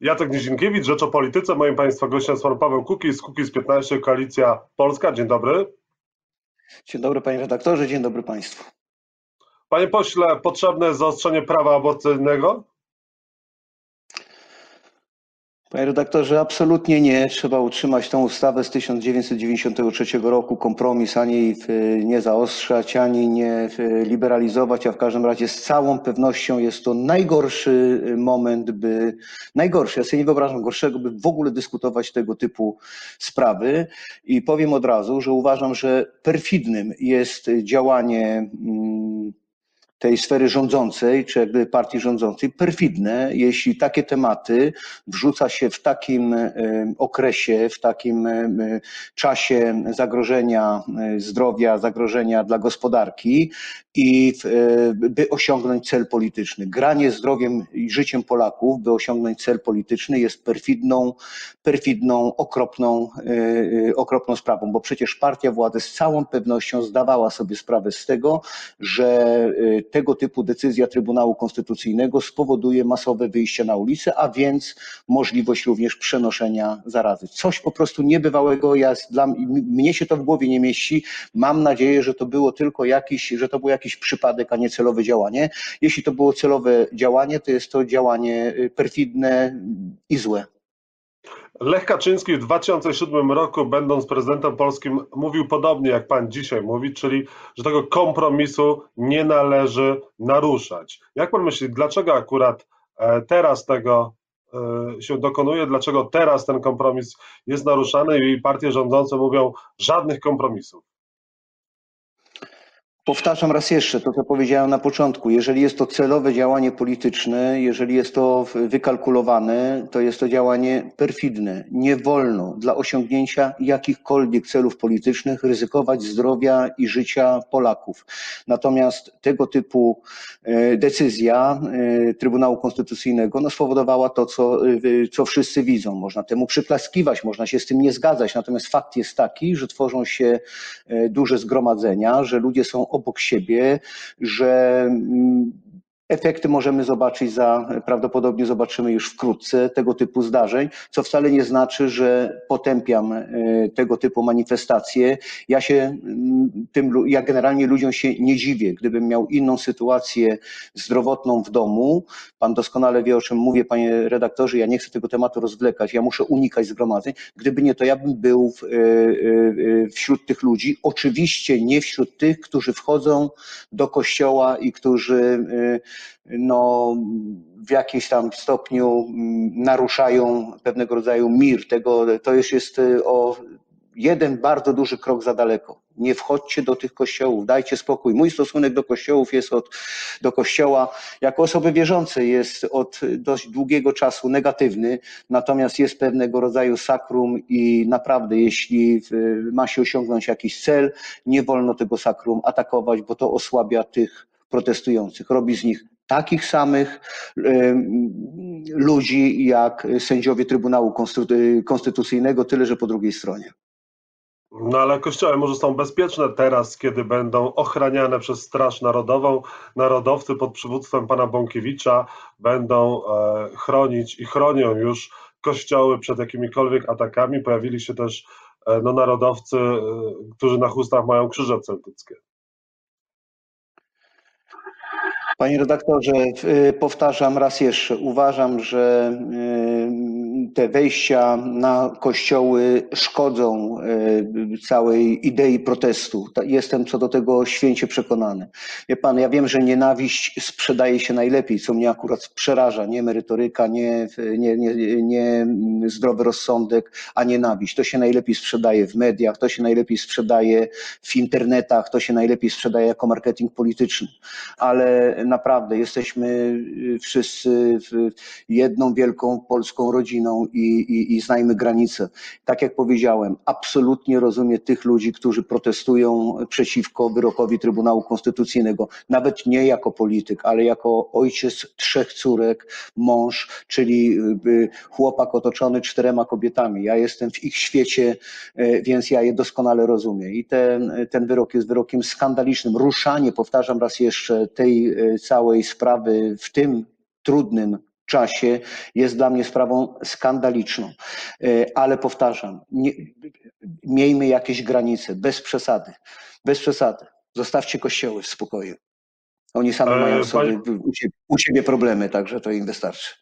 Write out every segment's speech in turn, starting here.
Jacek Nizinkiewicz, Rzecz o Polityce. Moim Państwa gościem jest Pan Paweł Kukiz, Kukiz 15, Koalicja Polska. Dzień dobry. Dzień dobry Panie redaktorze, dzień dobry Państwu. Panie pośle, potrzebne jest zaostrzenie prawa aborcyjnego? Panie redaktorze, absolutnie nie. Trzeba utrzymać tą ustawę z 1993 roku, kompromis, ani nie zaostrzać, ani nie liberalizować, a w każdym razie z całą pewnością jest to najgorszy moment, by, najgorszy, ja sobie nie wyobrażam gorszego, by w ogóle dyskutować tego typu sprawy. I powiem od razu, że uważam, że perfidnym jest działanie hmm, tej sfery rządzącej, czy jakby partii rządzącej, perfidne, jeśli takie tematy wrzuca się w takim e, okresie, w takim e, czasie zagrożenia e, zdrowia, zagrożenia dla gospodarki i by osiągnąć cel polityczny. Granie zdrowiem i życiem Polaków, by osiągnąć cel polityczny jest perfidną, perfidną, okropną, okropną sprawą, bo przecież partia władzy z całą pewnością zdawała sobie sprawę z tego, że tego typu decyzja Trybunału Konstytucyjnego spowoduje masowe wyjście na ulicę, a więc możliwość również przenoszenia zarazy. Coś po prostu niebywałego, ja, dla mnie się to w głowie nie mieści. Mam nadzieję, że to było tylko jakiś, że to był jakiś przypadek, a nie celowe działanie. Jeśli to było celowe działanie, to jest to działanie y, perfidne i złe. Lech Kaczyński w 2007 roku, będąc prezydentem polskim, mówił podobnie jak pan dzisiaj mówi, czyli że tego kompromisu nie należy naruszać. Jak pan myśli, dlaczego akurat e, teraz tego e, się dokonuje, dlaczego teraz ten kompromis jest naruszany i partie rządzące mówią żadnych kompromisów? Powtarzam raz jeszcze to, co powiedziałem na początku. Jeżeli jest to celowe działanie polityczne, jeżeli jest to wykalkulowane, to jest to działanie perfidne. Nie wolno dla osiągnięcia jakichkolwiek celów politycznych ryzykować zdrowia i życia Polaków. Natomiast tego typu e, decyzja e, Trybunału Konstytucyjnego no, spowodowała to, co, e, co wszyscy widzą. Można temu przyklaskiwać, można się z tym nie zgadzać. Natomiast fakt jest taki, że tworzą się duże zgromadzenia, że ludzie są obok siebie, że mm, Efekty możemy zobaczyć za, prawdopodobnie zobaczymy już wkrótce tego typu zdarzeń, co wcale nie znaczy, że potępiam e, tego typu manifestacje. Ja się mm, tym, ja generalnie ludziom się nie dziwię. Gdybym miał inną sytuację zdrowotną w domu, pan doskonale wie o czym mówię, panie redaktorze, ja nie chcę tego tematu rozwlekać, ja muszę unikać zgromadzeń. Gdyby nie to, ja bym był w, e, e, wśród tych ludzi. Oczywiście nie wśród tych, którzy wchodzą do kościoła i którzy no, w jakimś tam stopniu mm, naruszają pewnego rodzaju mir. Tego, to już jest y, o jeden bardzo duży krok za daleko. Nie wchodźcie do tych kościołów, dajcie spokój. Mój stosunek do kościołów jest od, do kościoła, jako osoby wierzącej, jest od dość długiego czasu negatywny, natomiast jest pewnego rodzaju sakrum i naprawdę, jeśli y, ma się osiągnąć jakiś cel, nie wolno tego sakrum atakować, bo to osłabia tych protestujących, robi z nich takich samych ludzi jak sędziowie Trybunału Konstytucyjnego, tyle że po drugiej stronie. No ale kościoły może są bezpieczne teraz, kiedy będą ochraniane przez Straż Narodową. Narodowcy pod przywództwem pana Bąkiewicza będą e, chronić i chronią już kościoły przed jakimikolwiek atakami. Pojawili się też e, no, narodowcy, e, którzy na chustach mają krzyże celtyckie. Panie redaktorze, powtarzam raz jeszcze. Uważam, że y, te wejścia na kościoły szkodzą y, całej idei protestu. Jestem co do tego święcie przekonany. Wie pan, ja wiem, że nienawiść sprzedaje się najlepiej, co mnie akurat przeraża. Nie merytoryka, nie, nie, nie, nie zdrowy rozsądek, a nienawiść. To się najlepiej sprzedaje w mediach, to się najlepiej sprzedaje w internetach, to się najlepiej sprzedaje jako marketing polityczny. Ale naprawdę jesteśmy y, wszyscy jedną wielką polską rodziną i, i, i znajmy granice. Tak jak powiedziałem, absolutnie rozumiem tych ludzi, którzy protestują przeciwko wyrokowi Trybunału Konstytucyjnego, nawet nie jako polityk, ale jako ojciec trzech córek, mąż, czyli y, chłopak otoczony czterema kobietami. Ja jestem w ich świecie, y, więc ja je doskonale rozumiem. I ten, ten wyrok jest wyrokiem skandalicznym. Ruszanie, powtarzam raz jeszcze, tej całej sprawy w tym trudnym czasie jest dla mnie sprawą skandaliczną. E, Ale powtarzam, nie, miejmy jakieś granice, bez przesady, bez przesady. Zostawcie kościoły w spokoju. Oni sami mają sobie panie- u siebie, u siebie problemy, także to im wystarczy.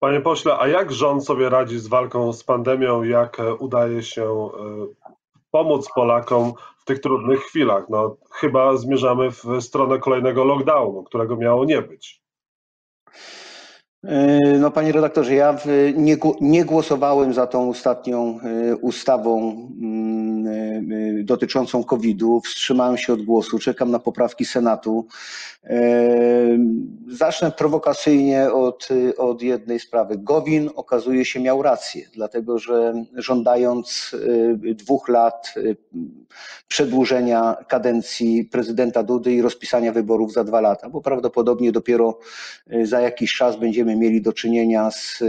Panie pośle, a jak rząd sobie radzi z walką z pandemią? Jak e, udaje się e, pomóc Polakom w tych trudnych chwilach? No, chyba zmierzamy w stronę kolejnego lockdownu, którego miało nie być. E, No, panie redaktorze, ja nie, nie głosowałem za tą ostatnią e, ustawą mm, e, dotyczącą COVID-u. Wstrzymałem się od głosu, czekam na poprawki Senatu. Zacznę prowokacyjnie od, od jednej sprawy. Gowin okazuje się miał rację, dlatego że żądając dwóch lat przedłużenia kadencji prezydenta Dudy i rozpisania wyborów za dwa lata, bo prawdopodobnie dopiero za jakiś czas będziemy mieli do czynienia z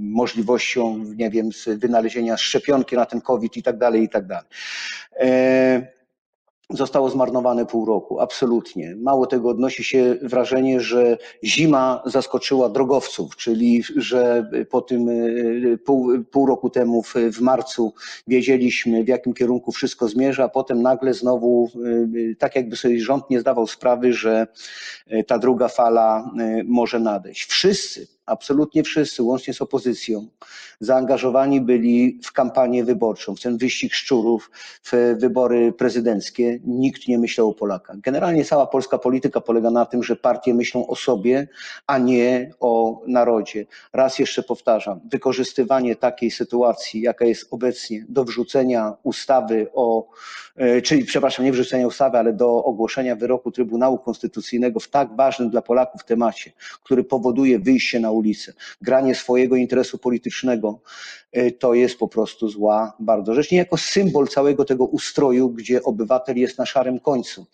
możliwością, nie wiem, z wynalezienia szczepionki na ten COVID i tak dalej, i tak dalej. Zostało zmarnowane pół roku, absolutnie. Mało tego, odnosi się wrażenie, że zima zaskoczyła drogowców, czyli że po tym e, pół, pół roku temu w, w marcu wiedzieliśmy, w jakim kierunku wszystko zmierza, a potem nagle znowu, e, tak jakby sobie rząd nie zdawał sprawy, że e, ta druga fala może nadejść. Wszyscy, absolutnie wszyscy, łącznie z opozycją, zaangażowani byli w kampanię wyborczą, w ten wyścig szczurów, w wybory prezydenckie. Nikt nie myślał o Polakach. Generalnie cała polska polityka polega na tym, że partie myślą o sobie, a nie o narodzie. Raz jeszcze powtarzam, wykorzystywanie takiej sytuacji, jaka jest obecnie, do wrzucenia ustawy o, e, czyli przepraszam, nie wrzucenia ustawy, ale do ogłoszenia wyroku Trybunału Konstytucyjnego w tak ważnym dla Polaków temacie, który powoduje wyjście na granie swojego interesu politycznego, e, to jest po prostu zła bardzo rzecz. Nie jako symbol całego tego ustroju, gdzie obywatel jest na szarym końcu.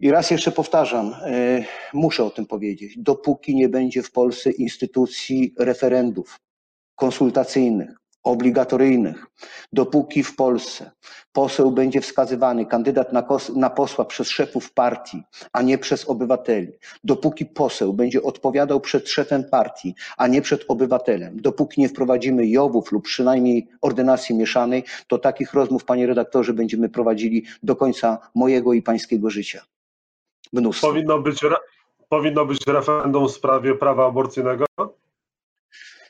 I raz jeszcze powtarzam, e, muszę o tym powiedzieć, dopóki nie będzie w Polsce instytucji referendów konsultacyjnych, obligatoryjnych, dopóki w Polsce poseł będzie wskazywany, kandydat na, na posła przez szefów partii, a nie przez obywateli, dopóki poseł będzie odpowiadał przed szefem partii, a nie przed obywatelem, dopóki nie wprowadzimy jowów lub przynajmniej ordynacji mieszanej, to takich rozmów, panie redaktorze, będziemy prowadzili do końca mojego i pańskiego życia. Mnóstwo. Powinno być, powinno być referendum w sprawie prawa aborcyjnego?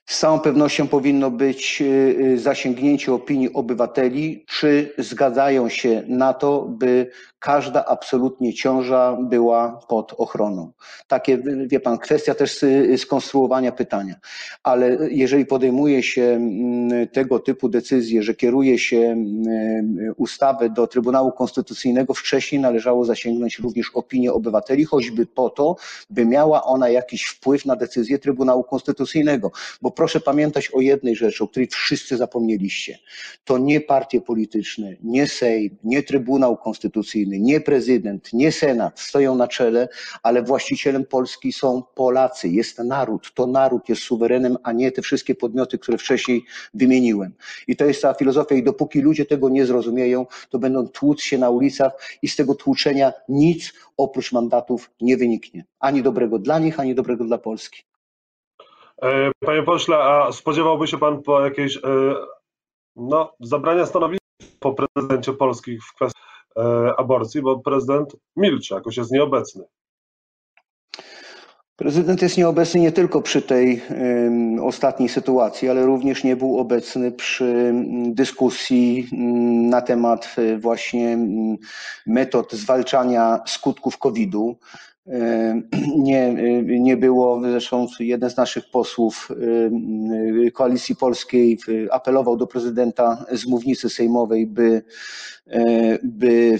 Z całą pewnością powinno być y, y, zasięgnięcie opinii obywateli, czy zgadzają się na to, by każda absolutnie ciąża była pod ochroną. Takie, wie pan, kwestia też skonstruowania pytania. Ale jeżeli podejmuje się mm, tego typu decyzje, że kieruje się mm, ustawę do Trybunału Konstytucyjnego, wcześniej należało zasięgnąć również opinię obywateli, choćby po to, by miała ona jakiś wpływ na decyzję Trybunału Konstytucyjnego. Bo proszę pamiętać o jednej rzeczy, o której wszyscy zapomnieliście. To nie partie polityczne, nie Sejm, nie Trybunał Konstytucyjny, nie prezydent, nie Senat stoją na czele, ale właścicielem Polski są Polacy, jest naród. To naród jest suwerenem, a nie te wszystkie podmioty, które wcześniej wymieniłem. I to jest cała filozofia i dopóki ludzie tego nie zrozumieją, to będą tłuc się na ulicach i z tego tłuczenia nic oprócz mandatów nie wyniknie. Ani dobrego dla nich, ani dobrego dla Polski. E, Panie pośle, a spodziewałby się pan po jakiejś e, no, zabrania stanowiska po prezydencie Polski w kwestii aborcji, bo prezydent milczy, jakoś jest nieobecny. Prezydent jest nieobecny nie tylko przy tej ostatniej sytuacji, ale również nie był obecny przy dyskusji na temat e, właśnie metod zwalczania skutków COVID-u. Em, Nie, e, nie było, zresztą jeden z naszych posłów em, Koalicji Polskiej e, apelował do prezydenta z mównicy sejmowej, by, e, by,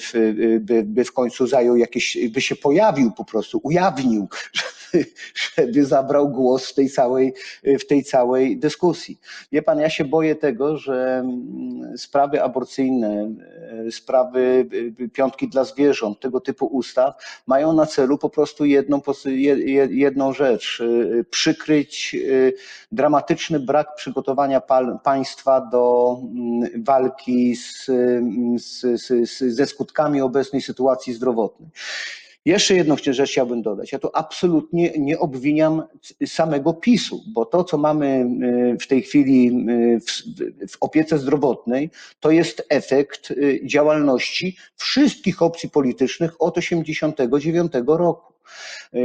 by, by w końcu zajął jakieś, by się pojawił po prostu, ujawnił, żeby, żeby zabrał głos w tej całej, w tej całej dyskusji. Wie pan, ja się boję tego, że mm, sprawy aborcyjne, e, sprawy e, piątki dla zwierząt, tego typu ustaw mają na celu po prostu jedną, jedną rzecz, e, przykryć e, dramatyczny brak przygotowania państwa do mm, walki mm, z, z, z, ze skutkami obecnej sytuacji zdrowotnej. Jeszcze jedną rzecz chciałbym dodać. Ja tu absolutnie nie obwiniam samego PiSu, bo to, co mamy y, w tej chwili y, w, opiece zdrowotnej, to jest efekt y, działalności wszystkich opcji politycznych od 1989 roku.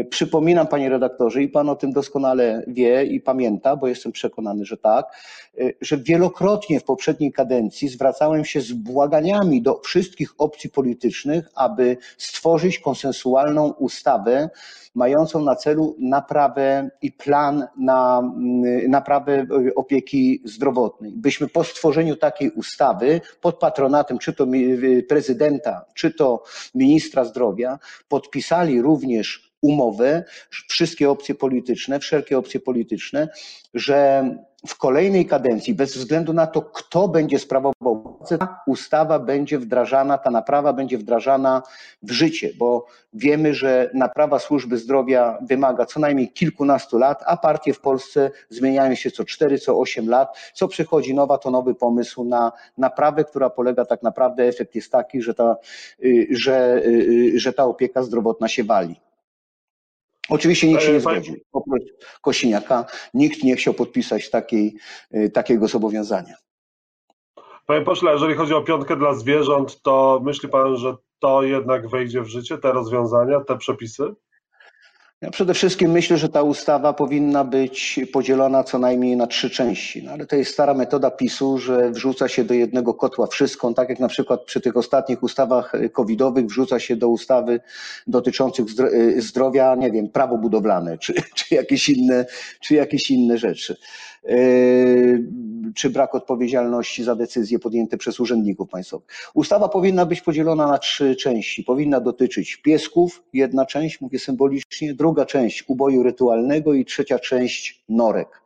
Przypominam, panie redaktorze, i pan o tym doskonale wie i pamięta, bo jestem przekonany, że tak, że wielokrotnie w poprzedniej kadencji zwracałem się z błaganiami do wszystkich opcji politycznych, aby stworzyć konsensualną ustawę mającą na celu naprawę i plan na naprawę opieki zdrowotnej. Byśmy po stworzeniu takiej ustawy pod patronatem czy to prezydenta, czy to ministra zdrowia podpisali również umowę, wszystkie opcje polityczne, wszelkie opcje polityczne, że w kolejnej kadencji, bez względu na to, kto będzie sprawował władzę, ta ustawa będzie wdrażana, ta naprawa będzie wdrażana w życie, bo wiemy, że naprawa służby zdrowia wymaga co najmniej kilkunastu lat, a partie w Polsce zmieniają się co cztery, co osiem lat. Co przychodzi nowa, to nowy pomysł na naprawę, która polega tak naprawdę, efekt jest taki, że ta, y, że, y, że ta opieka zdrowotna się wali. Oczywiście nikt się nie zgodził. Oprócz Kosiniaka nikt nie chciał podpisać takiej, y, takiego zobowiązania. Panie pośle, jeżeli chodzi o piątkę dla zwierząt, to myśli pan, że to jednak wejdzie w życie, te rozwiązania, te przepisy? Ja przede wszystkim myślę, że ta ustawa powinna być podzielona co najmniej na trzy części, no ale to jest stara metoda PiSu, że wrzuca się do jednego kotła wszystko, tak jak na przykład przy tych ostatnich ustawach covidowych wrzuca się do ustawy dotyczących zdrowia, nie wiem, prawo budowlane czy, czy, jakieś, inne, czy jakieś inne rzeczy. Yy, czy brak odpowiedzialności za decyzje podjęte przez urzędników państwowych. Ustawa powinna być podzielona na trzy części. Powinna dotyczyć piesków, jedna część, mówię symbolicznie, druga część uboju rytualnego i trzecia część norek.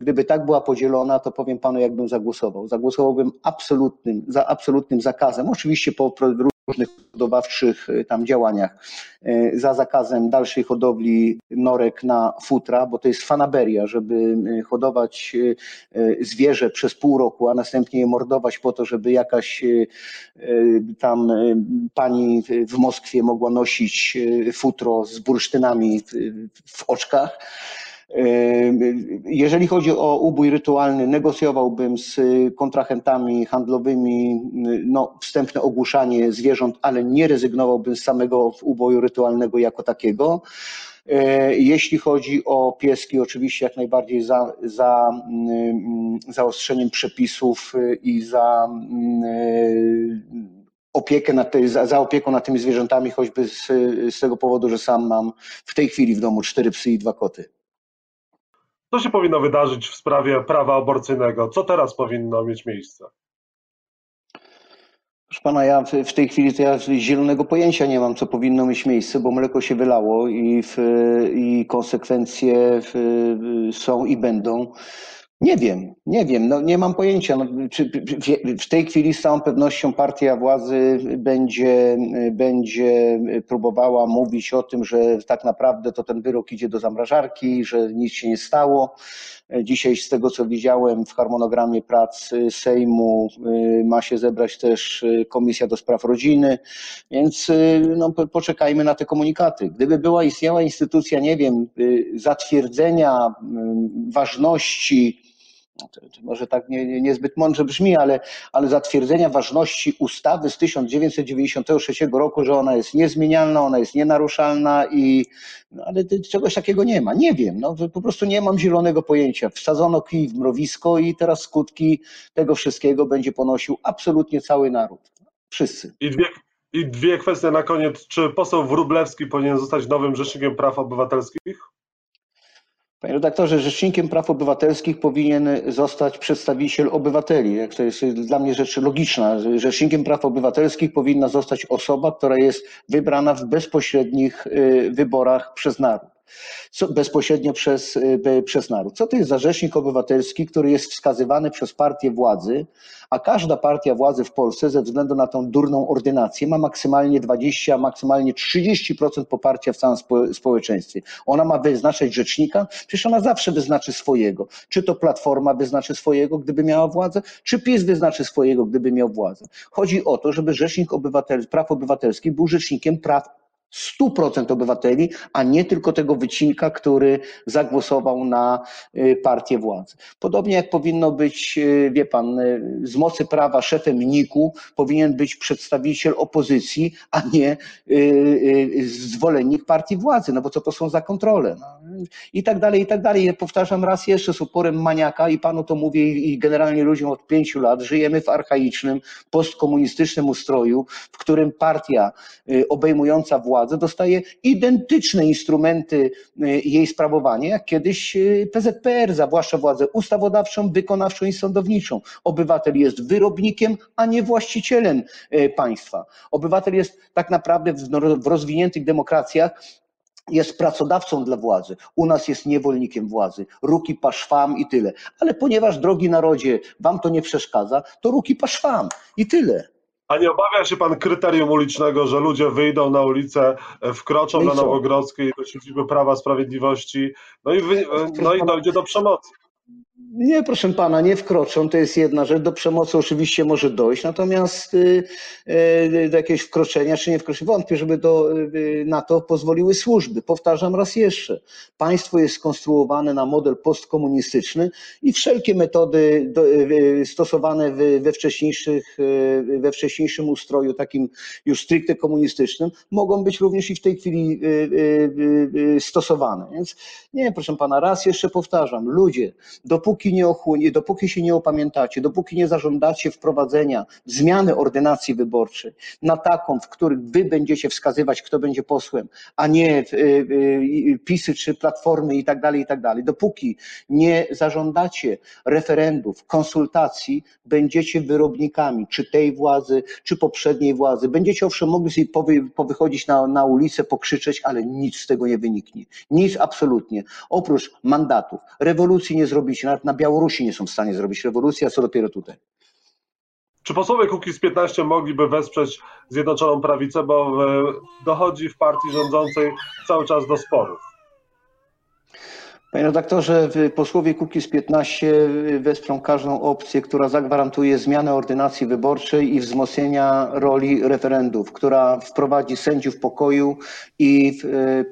Gdyby tak była podzielona, to powiem panu, jakbym zagłosował. Zagłosowałbym absolutnym, za absolutnym zakazem, oczywiście po różnych hodowawczych y, tam działaniach, y, za zakazem dalszej hodowli norek na futra, bo to jest fanaberia, żeby y, hodować zwierzę przez pół roku, a następnie je mordować po to, żeby jakaś tam pani w Moskwie mogła nosić futro z bursztynami w oczkach. Jeżeli chodzi o ubój rytualny, negocjowałbym z kontrahentami handlowymi no, wstępne ogłuszanie zwierząt, ale nie rezygnowałbym z samego uboju rytualnego jako takiego. E, jeśli chodzi o pieski, oczywiście jak najbardziej za, za zaostrzeniem przepisów i za opiekę nad, za, za opieką nad tymi zwierzętami, choćby z, z tego powodu, że sam mam w tej chwili w domu cztery psy i dwa koty. Co się powinno wydarzyć w sprawie prawa aborcyjnego? Co teraz powinno mieć miejsce? Proszę pana, ja w tej chwili to ja zielonego pojęcia nie mam, co powinno mieć miejsce, bo mleko się wylało i, w, i konsekwencje w, są i będą. Nie wiem, nie wiem, no nie mam pojęcia. No, czy w tej chwili z całą pewnością partia władzy będzie, będzie próbowała mówić o tym, że tak naprawdę to ten wyrok idzie do zamrażarki, że nic się nie stało. Dzisiaj z tego co widziałem w harmonogramie prac Sejmu ma się zebrać też Komisja do Spraw Rodziny, więc no, poczekajmy na te komunikaty. Gdyby była istniała instytucja, nie wiem, zatwierdzenia ważności no może tak nie, niezbyt mądrze brzmi, ale, ale zatwierdzenia ważności ustawy z 1993 roku, że ona jest niezmienialna, ona jest nienaruszalna i no, ale czegoś takiego nie ma. Nie wiem, no, po prostu nie mam zielonego pojęcia. Wsadzono kij w mrowisko i teraz skutki tego wszystkiego będzie ponosił absolutnie cały naród. Wszyscy. I dwie, I dwie kwestie na koniec. Czy poseł Wróblewski powinien zostać nowym rzecznikiem praw obywatelskich? Panie redaktorze, Rzecznikiem Praw Obywatelskich powinien zostać przedstawiciel obywateli. To jest dla mnie rzecz logiczna. Rzecznikiem Praw Obywatelskich powinna zostać osoba, która jest wybrana w bezpośrednich y, wyborach przez naród co, bezpośrednio przez, y, przez naród. Co to jest za rzecznik obywatelski, który jest wskazywany przez partię władzy, a każda partia władzy w Polsce ze względu na tą durną ordynację ma maksymalnie 20, maksymalnie 30% poparcia w całym spo, społeczeństwie. Ona ma wyznaczać rzecznika, przecież ona zawsze wyznaczy swojego. Czy to Platforma wyznaczy swojego, gdyby miała władzę, czy PiS wyznaczy swojego, gdyby miał władzę. Chodzi o to, żeby rzecznik praw obywatelskich był rzecznikiem praw 100% obywateli, a nie tylko tego wycinka, który zagłosował na y, partię władzy. Podobnie jak powinno być, y, wie pan, y, z mocy prawa szefem NIK-u powinien być przedstawiciel opozycji, a nie zwolennik partii władzy, no bo co to są za kontrole? No. I tak dalej, i tak dalej. Powtarzam raz jeszcze z uporem maniaka i panu to mówię i generalnie ludziom od pięciu lat, żyjemy w archaicznym, postkomunistycznym ustroju, w którym partia obejmująca władzę dostaje identyczne instrumenty y, jej sprawowania, jak kiedyś y, PZPR, zwłaszcza władzę ustawodawczą, wykonawczą i sądowniczą. Obywatel jest wyrobnikiem, a nie właścicielem y, państwa. Obywatel jest tak naprawdę no- w rozwiniętych demokracjach jest pracodawcą dla władzy. U nas jest niewolnikiem władzy. Ruki paszwam i tyle. Ale ponieważ, drogi narodzie, wam to nie przeszkadza, to ruki paszwam i tyle. A nie obawia się pan kryterium ulicznego, że ludzie wyjdą na ulicę, e, wkroczą No i na co? Nowogrodzkiej do siedziby Prawa Sprawiedliwości, no i, wy, e, no i dojdzie do przemocy. Nie, proszę pana, nie wkroczą, to jest jedna rzecz. Do przemocy oczywiście może dojść, natomiast y, y, do jakiegoś wkroczenia czy nie wkroczenia, wątpię, żeby do, y, na to pozwoliły służby. Powtarzam raz jeszcze, państwo jest skonstruowane na model postkomunistyczny i wszelkie metody do, stosowane we, wcześniejszych, we wcześniejszym ustroju, takim już stricte komunistycznym, mogą być również i w tej chwili stosowane. Więc nie, proszę pana, raz jeszcze powtarzam, ludzie, dopóki nie ochłonie, dopóki się nie opamiętacie, dopóki nie zażądacie wprowadzenia zmiany ordynacji wyborczej na taką, w których wy będziecie wskazywać, kto będzie posłem, a nie y, y, pisy czy platformy i tak dalej, i tak dalej. Dopóki nie zażądacie referendów, konsultacji, będziecie wyrobnikami, czy tej władzy, czy poprzedniej władzy. Będziecie owszem mogli sobie powy, powychodzić na, na ulicę, pokrzyczeć, ale nic z tego nie wyniknie. Nic absolutnie. Oprócz mandatów. Rewolucji nie zrobicie. Nawet na Białorusi nie są w stanie zrobić rewolucji, a co dopiero tutaj. Czy posłowie Kukiz 15 mogliby wesprzeć Zjednoczoną Prawicę, bo e, dochodzi w partii rządzącej cały czas do sporów? Panie redaktorze, posłowie Kukiz 15 wesprą każdą opcję, która zagwarantuje zmianę ordynacji wyborczej i wzmocnienia roli referendów, która wprowadzi sędziów pokoju i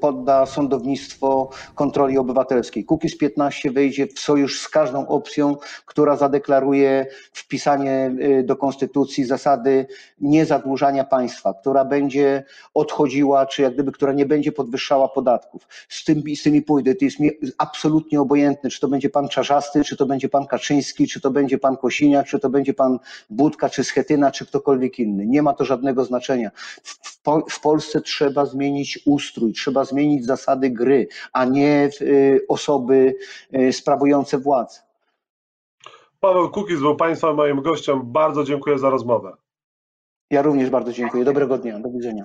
podda sądownictwo kontroli obywatelskiej. Kukiz 15 wejdzie w sojusz z każdą opcją, która zadeklaruje wpisanie e, do konstytucji zasady niezadłużania państwa, która będzie odchodziła, czy jak gdyby, która nie będzie podwyższała podatków. Z, tym, z tymi pójdę. To jest mi absolutnie obojętne, czy to będzie pan Czarzasty, czy to będzie pan Kaczyński, czy to będzie pan Kosiniak, czy to będzie pan Budka, czy Schetyna, czy ktokolwiek inny. Nie ma to żadnego znaczenia. W, w, Po- w Polsce trzeba zmienić ustrój, trzeba zmienić zasady gry, a nie y, osoby y, sprawujące władzę. Paweł Kukiz był państwa moim gościem. Bardzo dziękuję za rozmowę. Ja również bardzo dziękuję. Dobrego dnia. Do widzenia.